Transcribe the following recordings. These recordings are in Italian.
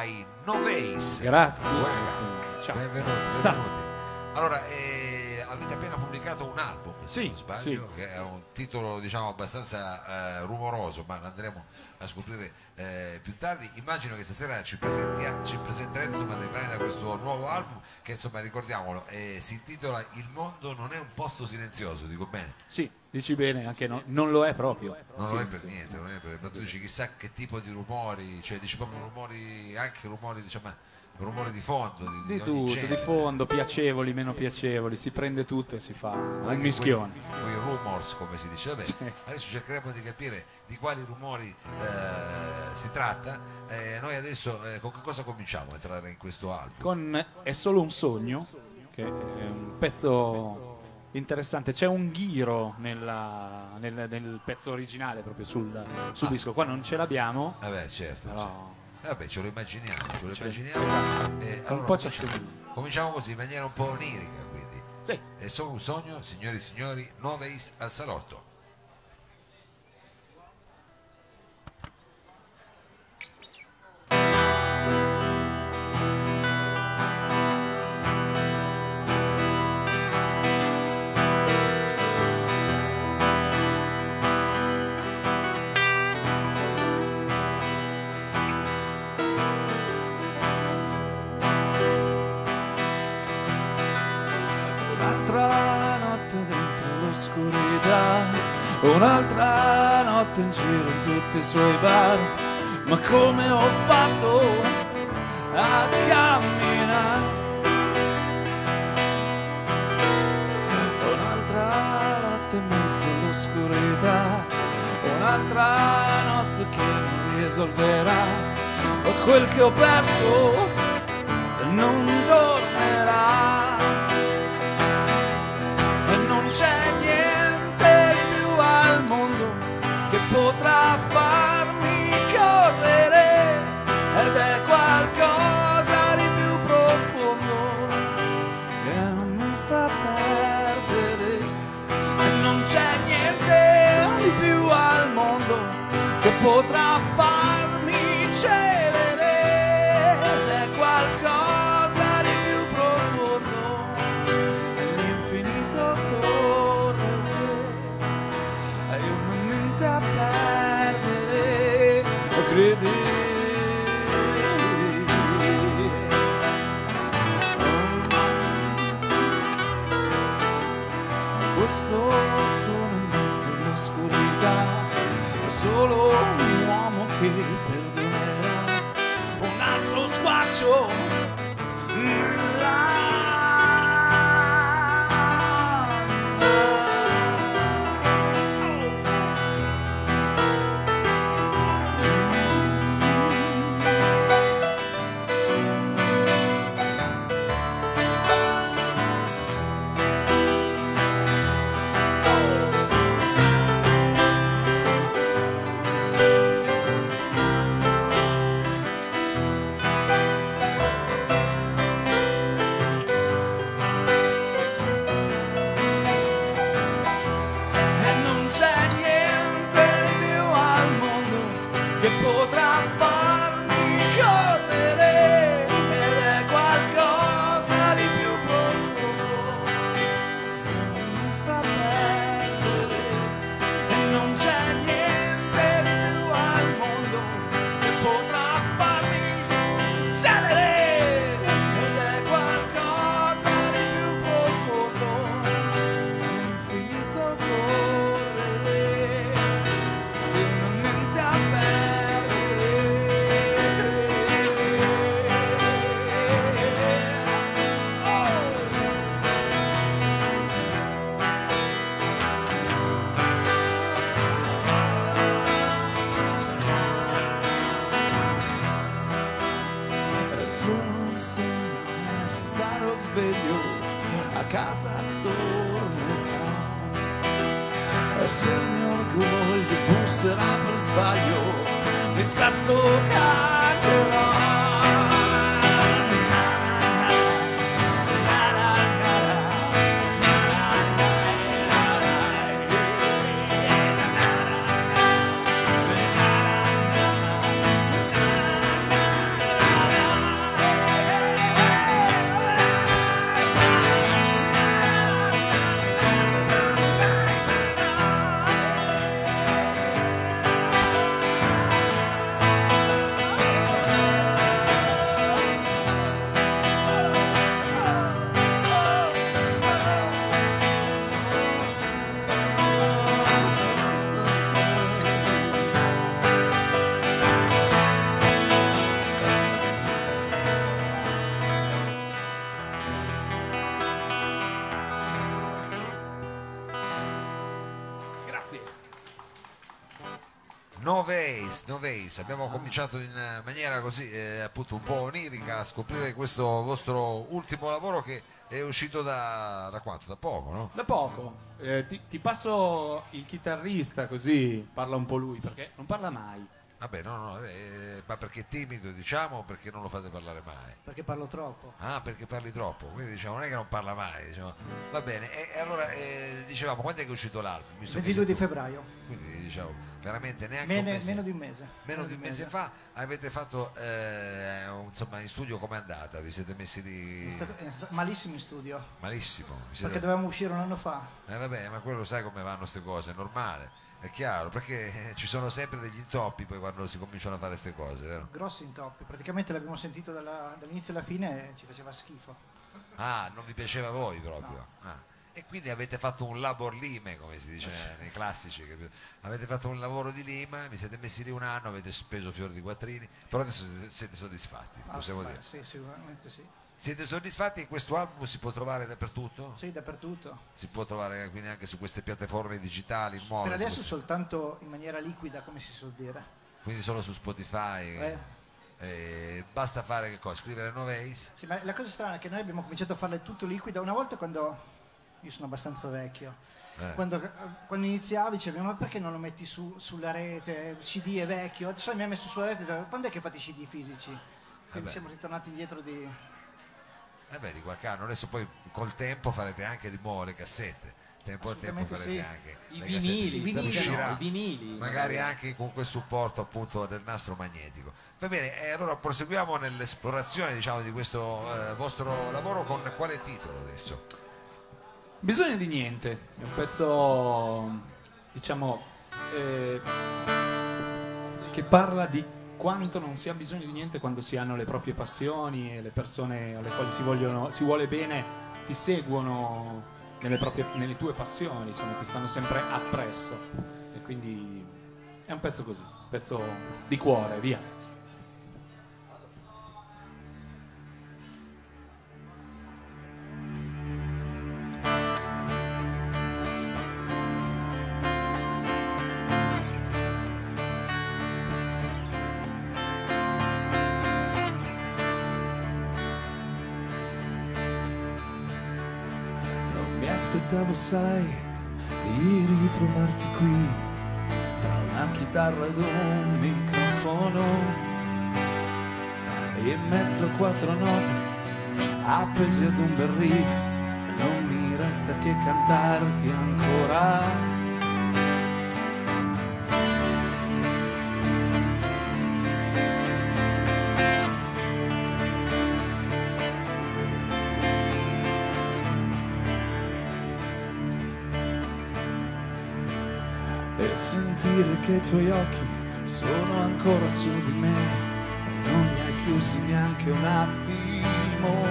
ai Noveis. Grazie. Grazie. Ciao. Benvenuti, benvenuti. Allora, eh, avete appena pubblicato un album, se Sì, non sbaglio, sì. che è un titolo diciamo abbastanza eh, rumoroso, ma lo andremo a scoprire eh, più tardi. Immagino che stasera ci, ci presenterete insomma, dei brani da questo nuovo album che insomma ricordiamolo, eh, si intitola Il mondo non è un posto silenzioso, dico bene. Sì, dici bene, anche no- non lo è proprio. Non Sì, lo è per niente, non è per, ma tu dici chissà che tipo di rumori, cioè dici proprio rumori, anche rumori, diciamo, rumori di fondo, di, Di ogni tutto, genere. di fondo, piacevoli, meno piacevoli, si prende tutto e si fa un mischione. Quei, quei rumors, come si dice. Vabbè, Sì. adesso cercheremo di capire di quali rumori eh, si tratta. Eh, noi adesso eh, con che cosa cominciamo a entrare in questo album? Con È solo un sogno, che è un pezzo interessante. C'è un ghiro nella- nel, nel pezzo originale, proprio sul, sul Ah. disco. Qua non ce l'abbiamo, Vabbè, certo. però certo. Vabbè, ce lo immaginiamo, ce lo Sì. immaginiamo. Eh, un po' ci cominciamo, cominciamo così, in maniera un po' onirica, quindi. Sì. È solo un sogno, signori e signori, Noveis al salotto. Un'altra notte dentro l'oscurità, un'altra notte in giro in tutti i suoi bar. Ma come ho fatto a camminare? Un'altra notte in mezzo all'oscurità, un'altra notte che non risolverà. Ma quel che ho perso non tornerà non c'è niente di più al mondo che potrà farmi Noveis, Noveis, abbiamo cominciato in eh, maniera così eh, appunto un po' onirica a scoprire questo vostro ultimo lavoro che è uscito da, da quanto? Da poco, no? Da poco. Eh, ti, ti passo il chitarrista così parla un po' lui, perché non parla mai. Vabbè, no, no, eh, ma perché è timido diciamo o perché non lo fate parlare mai? Perché parlo troppo. Ah, perché parli troppo, quindi diciamo non è che non parla mai, diciamo. va bene, e, e allora eh, dicevamo quando è che è uscito l'album? Visto che 22 di febbraio, Quindi diciamo veramente neanche un meno, mese, meno di un mese. meno di un mese fa avete fatto eh, un- insomma in studio com'è andata? Vi siete messi lì stato malissimo in studio, malissimo? Siete- perché dovevamo uscire un anno fa. Eh vabbè, ma quello sai come vanno queste cose, è normale, è chiaro, perché ci sono sempre degli intoppi poi quando si cominciano a fare queste cose, vero? Grossi intoppi, praticamente l'abbiamo sentito dalla- dall'inizio alla fine e ci faceva schifo. Ah, non vi piaceva a voi proprio? Ah. E quindi avete fatto un labor lime, come si dice nei classici, capito? avete fatto un lavoro di lima, vi siete messi lì un anno, avete speso fior di quattrini, però adesso siete- soddisfatti, Ah, possiamo beh, dire. Sì, sicuramente sì. Siete soddisfatti che questo album si può trovare dappertutto? Sì, dappertutto. Si può trovare quindi anche su queste piattaforme digitali nuove? per adesso queste- soltanto in maniera liquida, come si suol dire. quindi solo su Spotify? Eh. Eh, basta fare che cosa? Scrivere Noveis? Sì, ma la cosa strana è che noi abbiamo cominciato a farle tutto liquida. Una volta quando... Io sono abbastanza vecchio. Eh. Quando, quando iniziavi dicevi ma perché non lo metti su- sulla rete? Il CD è vecchio. Adesso mi ha messo sulla rete. Quando è che fate i CD fisici? Quindi beh. siamo ritornati indietro di... Eh beh, di qualche anno, adesso poi col tempo farete anche di nuovo le cassette. Tempo al tempo farete sì. anche I vinili, I vinili, perché no? uscirà I vinili. magari anche con quel supporto appunto del nastro magnetico. Va bene, e allora proseguiamo nell'esplorazione diciamo di questo eh, vostro lavoro con quale titolo adesso? Bisogno di niente, è un pezzo, diciamo, eh, che parla di quanto non si ha bisogno di niente quando si hanno le proprie passioni e le persone alle quali si, vogliono, si vuole bene ti seguono nelle, proprie- nelle tue passioni, insomma, ti stanno sempre appresso. E quindi è un pezzo così, un pezzo di cuore, via. Aspettavo, sai, di ritrovarti qui tra una chitarra ed un microfono e mezzo a quattro note appesi ad un bel riff. Non mi resta che cantarti ancora. E sentire che i tuoi occhi sono ancora su di me e non li hai chiusi neanche un attimo.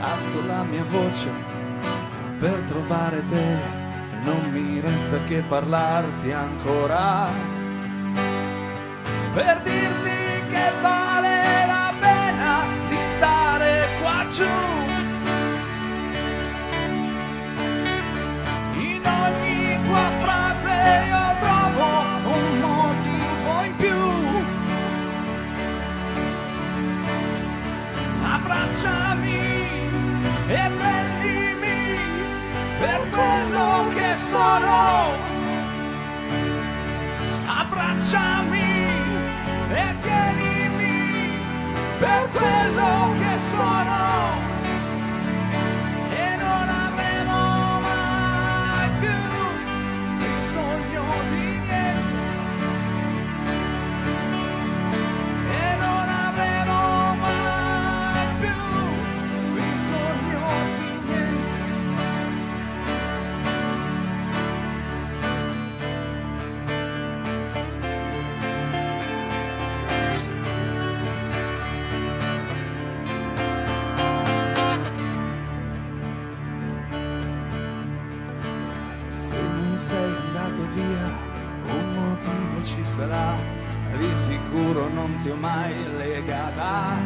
Alzo la mia voce per trovare te, non mi resta che parlarti ancora. Per dirti sono. Abbracciami e tienimi per quello che sei andato via, un motivo ci sarà, di sicuro non ti ho mai legata.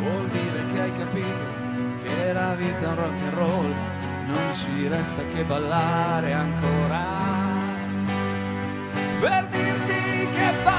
Vuol dire che hai capito che la vita è un rock and roll, non ci resta che ballare ancora. per dirti che vale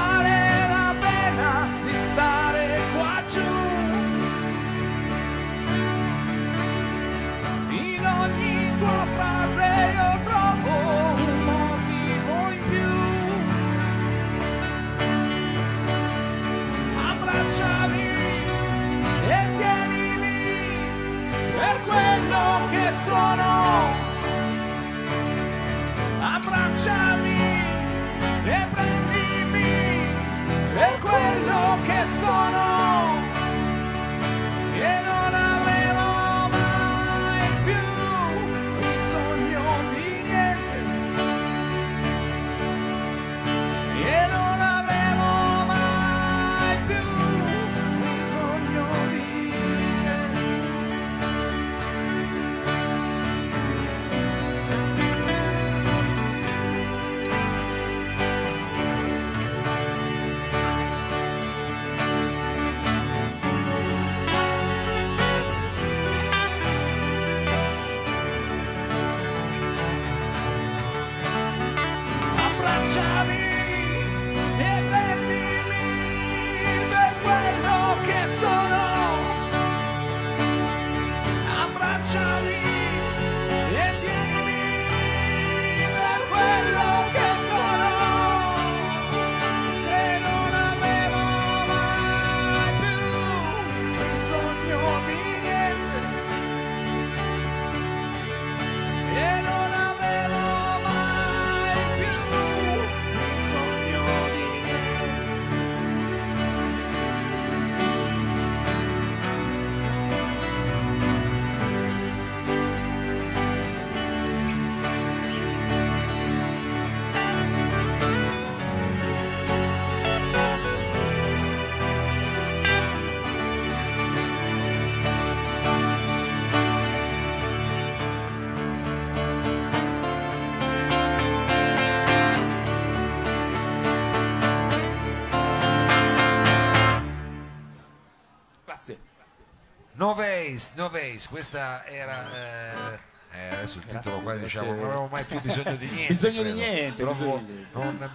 No Ways, No Ways, questa era... eh, eh, adesso il titolo qua diciamo non avevo mai più bisogno di niente Bisogno di credo. niente, Proprio bisogno di niente, non, non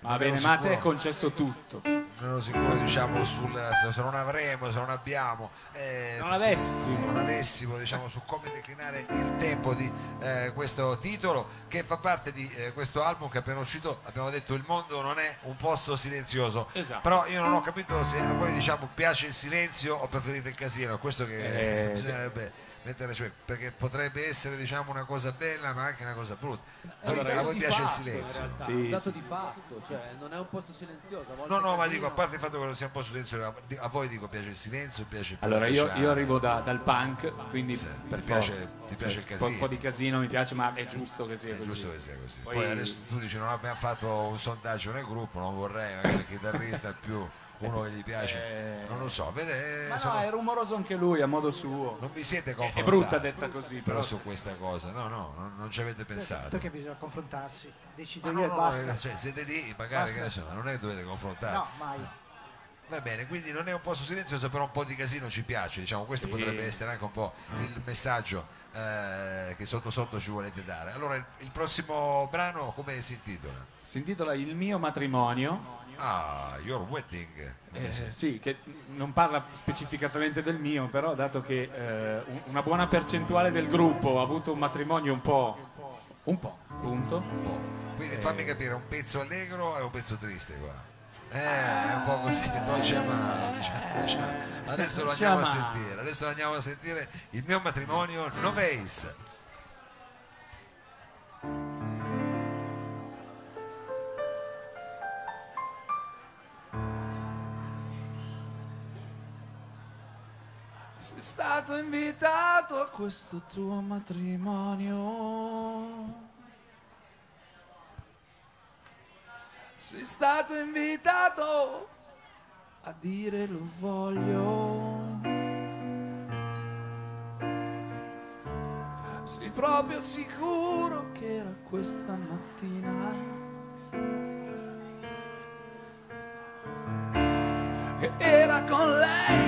Va bene, ero ma a te è sicuro- concesso tutto. Non ero sicuro diciamo sul se- non avremo se non abbiamo eh, Non avessimo. non avessimo diciamo su come declinare il tempo di eh, questo titolo che fa parte di eh, questo album che è appena uscito abbiamo detto il mondo non è un posto silenzioso Esatto. però io non ho capito se a voi diciamo piace il silenzio o preferite il casino questo che Eh, bisognerebbe mettere cioè, perché potrebbe essere diciamo una cosa bella ma anche una cosa brutta Voi- Allora, a voi piace il fatto, in silenzio realtà, Sì, un dato sì. di fatto, cioè non è un posto silenzioso. a volte No, no, ma dico, a parte il fatto che non sia un po' silenzioso, a- voi dico piace il silenzio, piace il Allora, io, io arrivo da- dal punk, quindi Sì, per ti piace- forza. ti piace il Cioè, casino. Un po' di casino mi piace, ma è giusto che sia È così. giusto che sia così. Poi, Poi- adesso tu dici non abbiamo fatto un sondaggio nel gruppo, non vorrei, magari il chitarrista più uno che gli piace, Eh. non lo so, vede, Ma sono- no, è rumoroso anche lui a modo suo. non vi siete confrontati. è brutta detta così, però però su questa cosa, no, no, non, non ci avete pensato. Perché bisogna confrontarsi? Decido Ma no, e no, basta. eh, cioè, siete lì, magari che ne so, non è che dovete confrontarvi. No, mai. Va bene, quindi non è un posto silenzioso, però un po' di casino ci piace, diciamo, questo Sì. potrebbe essere anche un po' il messaggio eh, che sotto sotto ci volete dare. Allora, il, il prossimo brano come si intitola? si intitola Il mio matrimonio. Ah, Your Wedding. Eh, sì, che non parla specificatamente del mio, però dato che eh, un- una buona percentuale del gruppo ha avuto un matrimonio un po', un po', punto. Un po'. Quindi fammi capire, un pezzo allegro e un pezzo triste qua. Eh, è un po' così, dolce amaro, diciamo, diciamo. Adesso lo andiamo a sentire, adesso lo andiamo a sentire il mio matrimonio Noveis. Stato invitato a questo tuo matrimonio. Sei stato invitato a dire lo voglio. Sei proprio sicuro che era questa mattina? era con lei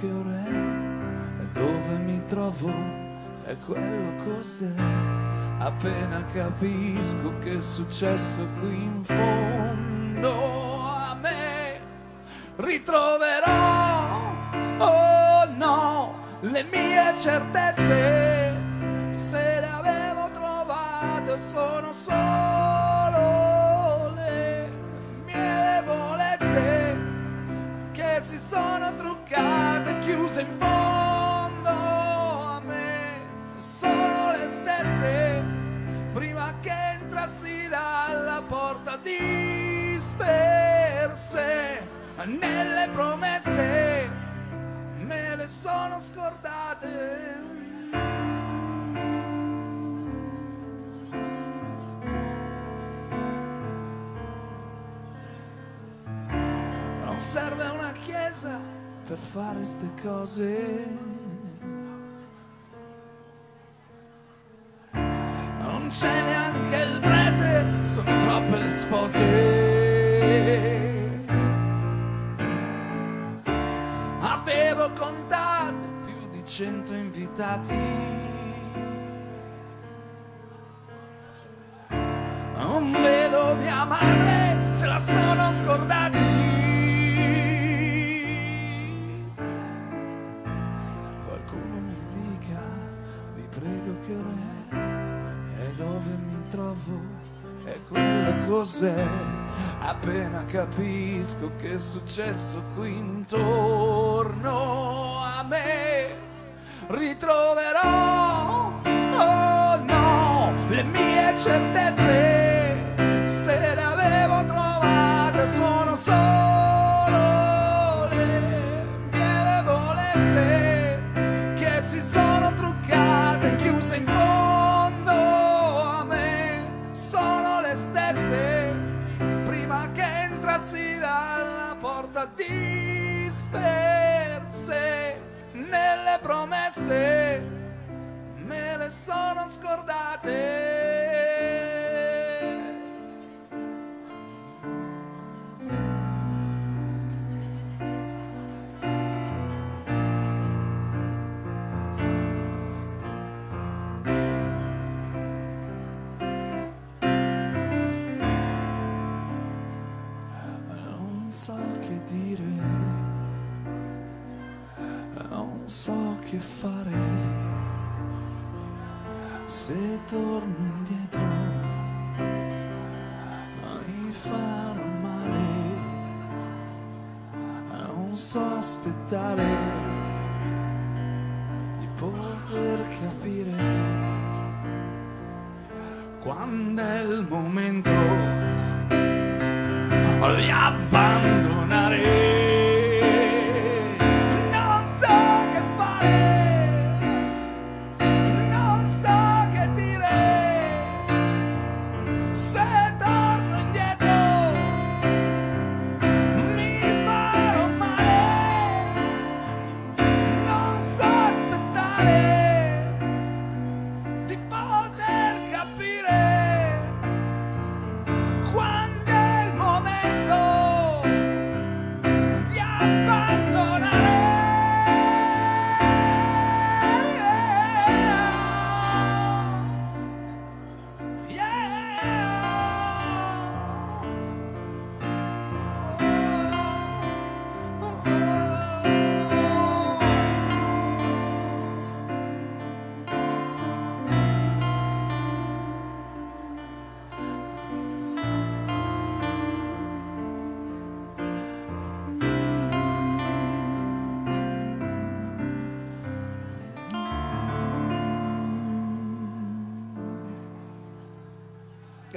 che ora è, e dove mi trovo, e quello cos'è. Appena capisco che è successo qui in fondo a me, ritroverò, oh no, le mie certezze, se le avevo trovate sono solo si sono truccate, chiuse in fondo a me, sono le stesse, prima che entrassi dalla porta disperse, nelle promesse me le sono scordate. Serve una chiesa per fare ste cose. Non c'è neanche il prete, sono troppe le spose. Avevo contate più di cento invitati. Non vedo mia madre, se la sono scordati. Cos'è. Appena capisco che è successo qui intorno a me, ritroverò, oh no, le mie certezze, Non so che dire, non so che fare, se torno indietro mi farò male, non so aspettare di poter capire quando è il momento di abbandonare. Non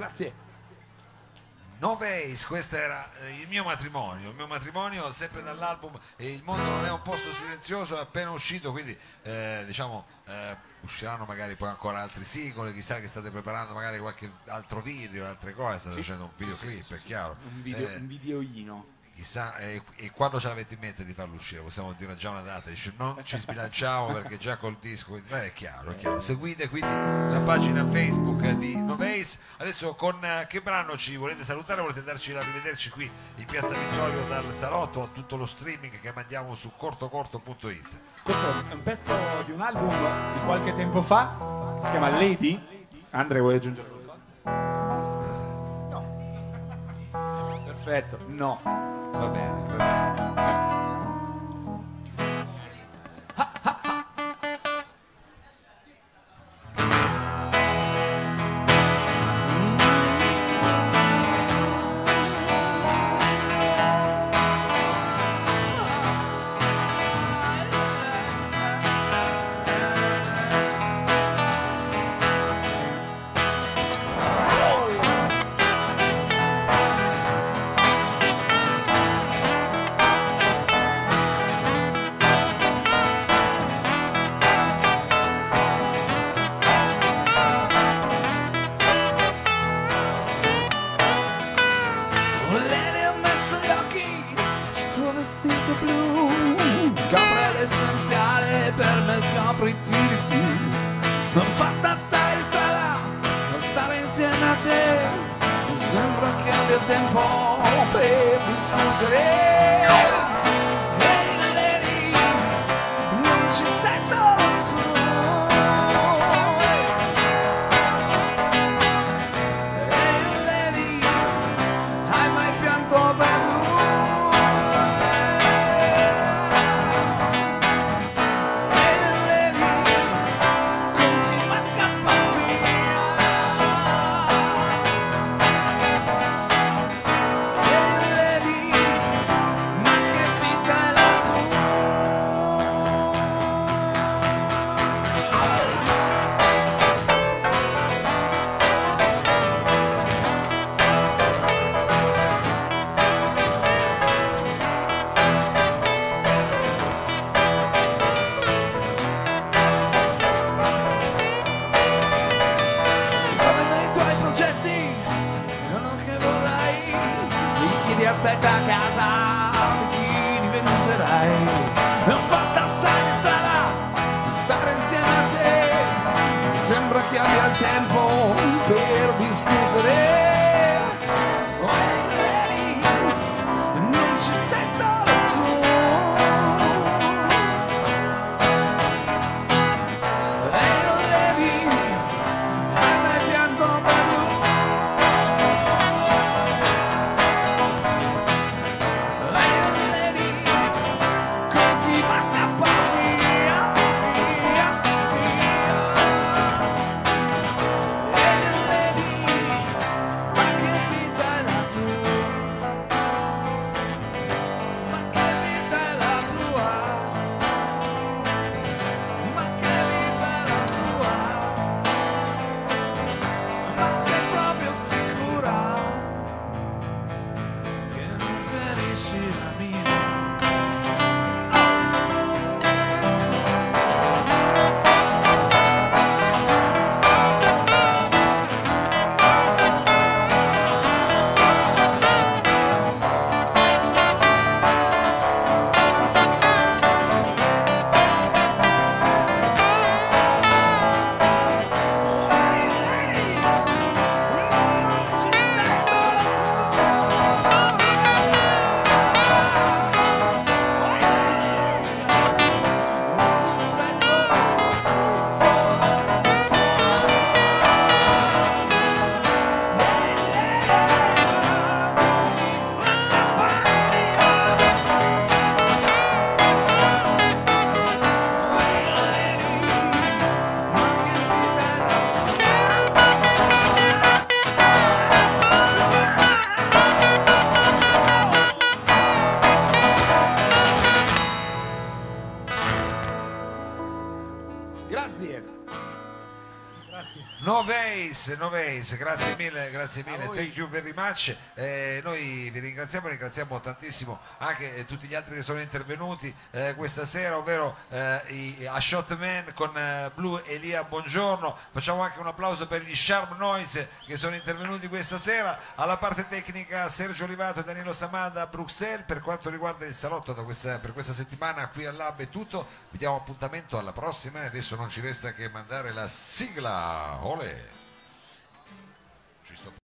Grazie. No Ways, questo era eh, il mio matrimonio, il mio matrimonio sempre dall'album Il mondo non è un posto silenzioso, è appena uscito, quindi eh, diciamo eh, usciranno magari poi ancora altri singoli, chissà che state preparando magari qualche altro video, altre cose, state facendo un videoclip, è chiaro. Un, video, Eh, un videoino. Chissà eh, e quando ce l'avete in mente di farlo uscire? Possiamo dire già una data dice non ci sbilanciamo perché già col disco eh, è chiaro, è chiaro. Seguite quindi la pagina facebook di Noveis. Adesso con eh, che brano ci volete salutare? Volete darci arrivederci qui in piazza Vittorio dal salotto a tutto lo streaming che mandiamo su cortocorto.it Questo è un pezzo di un album di qualche tempo fa, si chiama Lady. Andre, vuoi aggiungere Perfetto, no. va bene, va bene. Di più Non fatta di strada, non stare insieme a te Non sembra che abbia tempo. Per discutere Veis, no Veis, grazie mille, grazie mille, thank you very much. Eh, noi vi ringraziamo, ringraziamo tantissimo anche eh, tutti gli altri che sono intervenuti eh, questa sera, ovvero eh, i, a Shotman con eh, Blue Elia Buongiorno. Facciamo anche un applauso per gli Sharp Noise che sono intervenuti questa sera. Alla parte tecnica Sergio Olivato e Danilo Samada a Bruxelles. Per quanto riguarda il salotto da questa- per questa settimana qui al Lab è tutto. Vi diamo appuntamento alla prossima e adesso non ci resta che mandare la sigla. Sto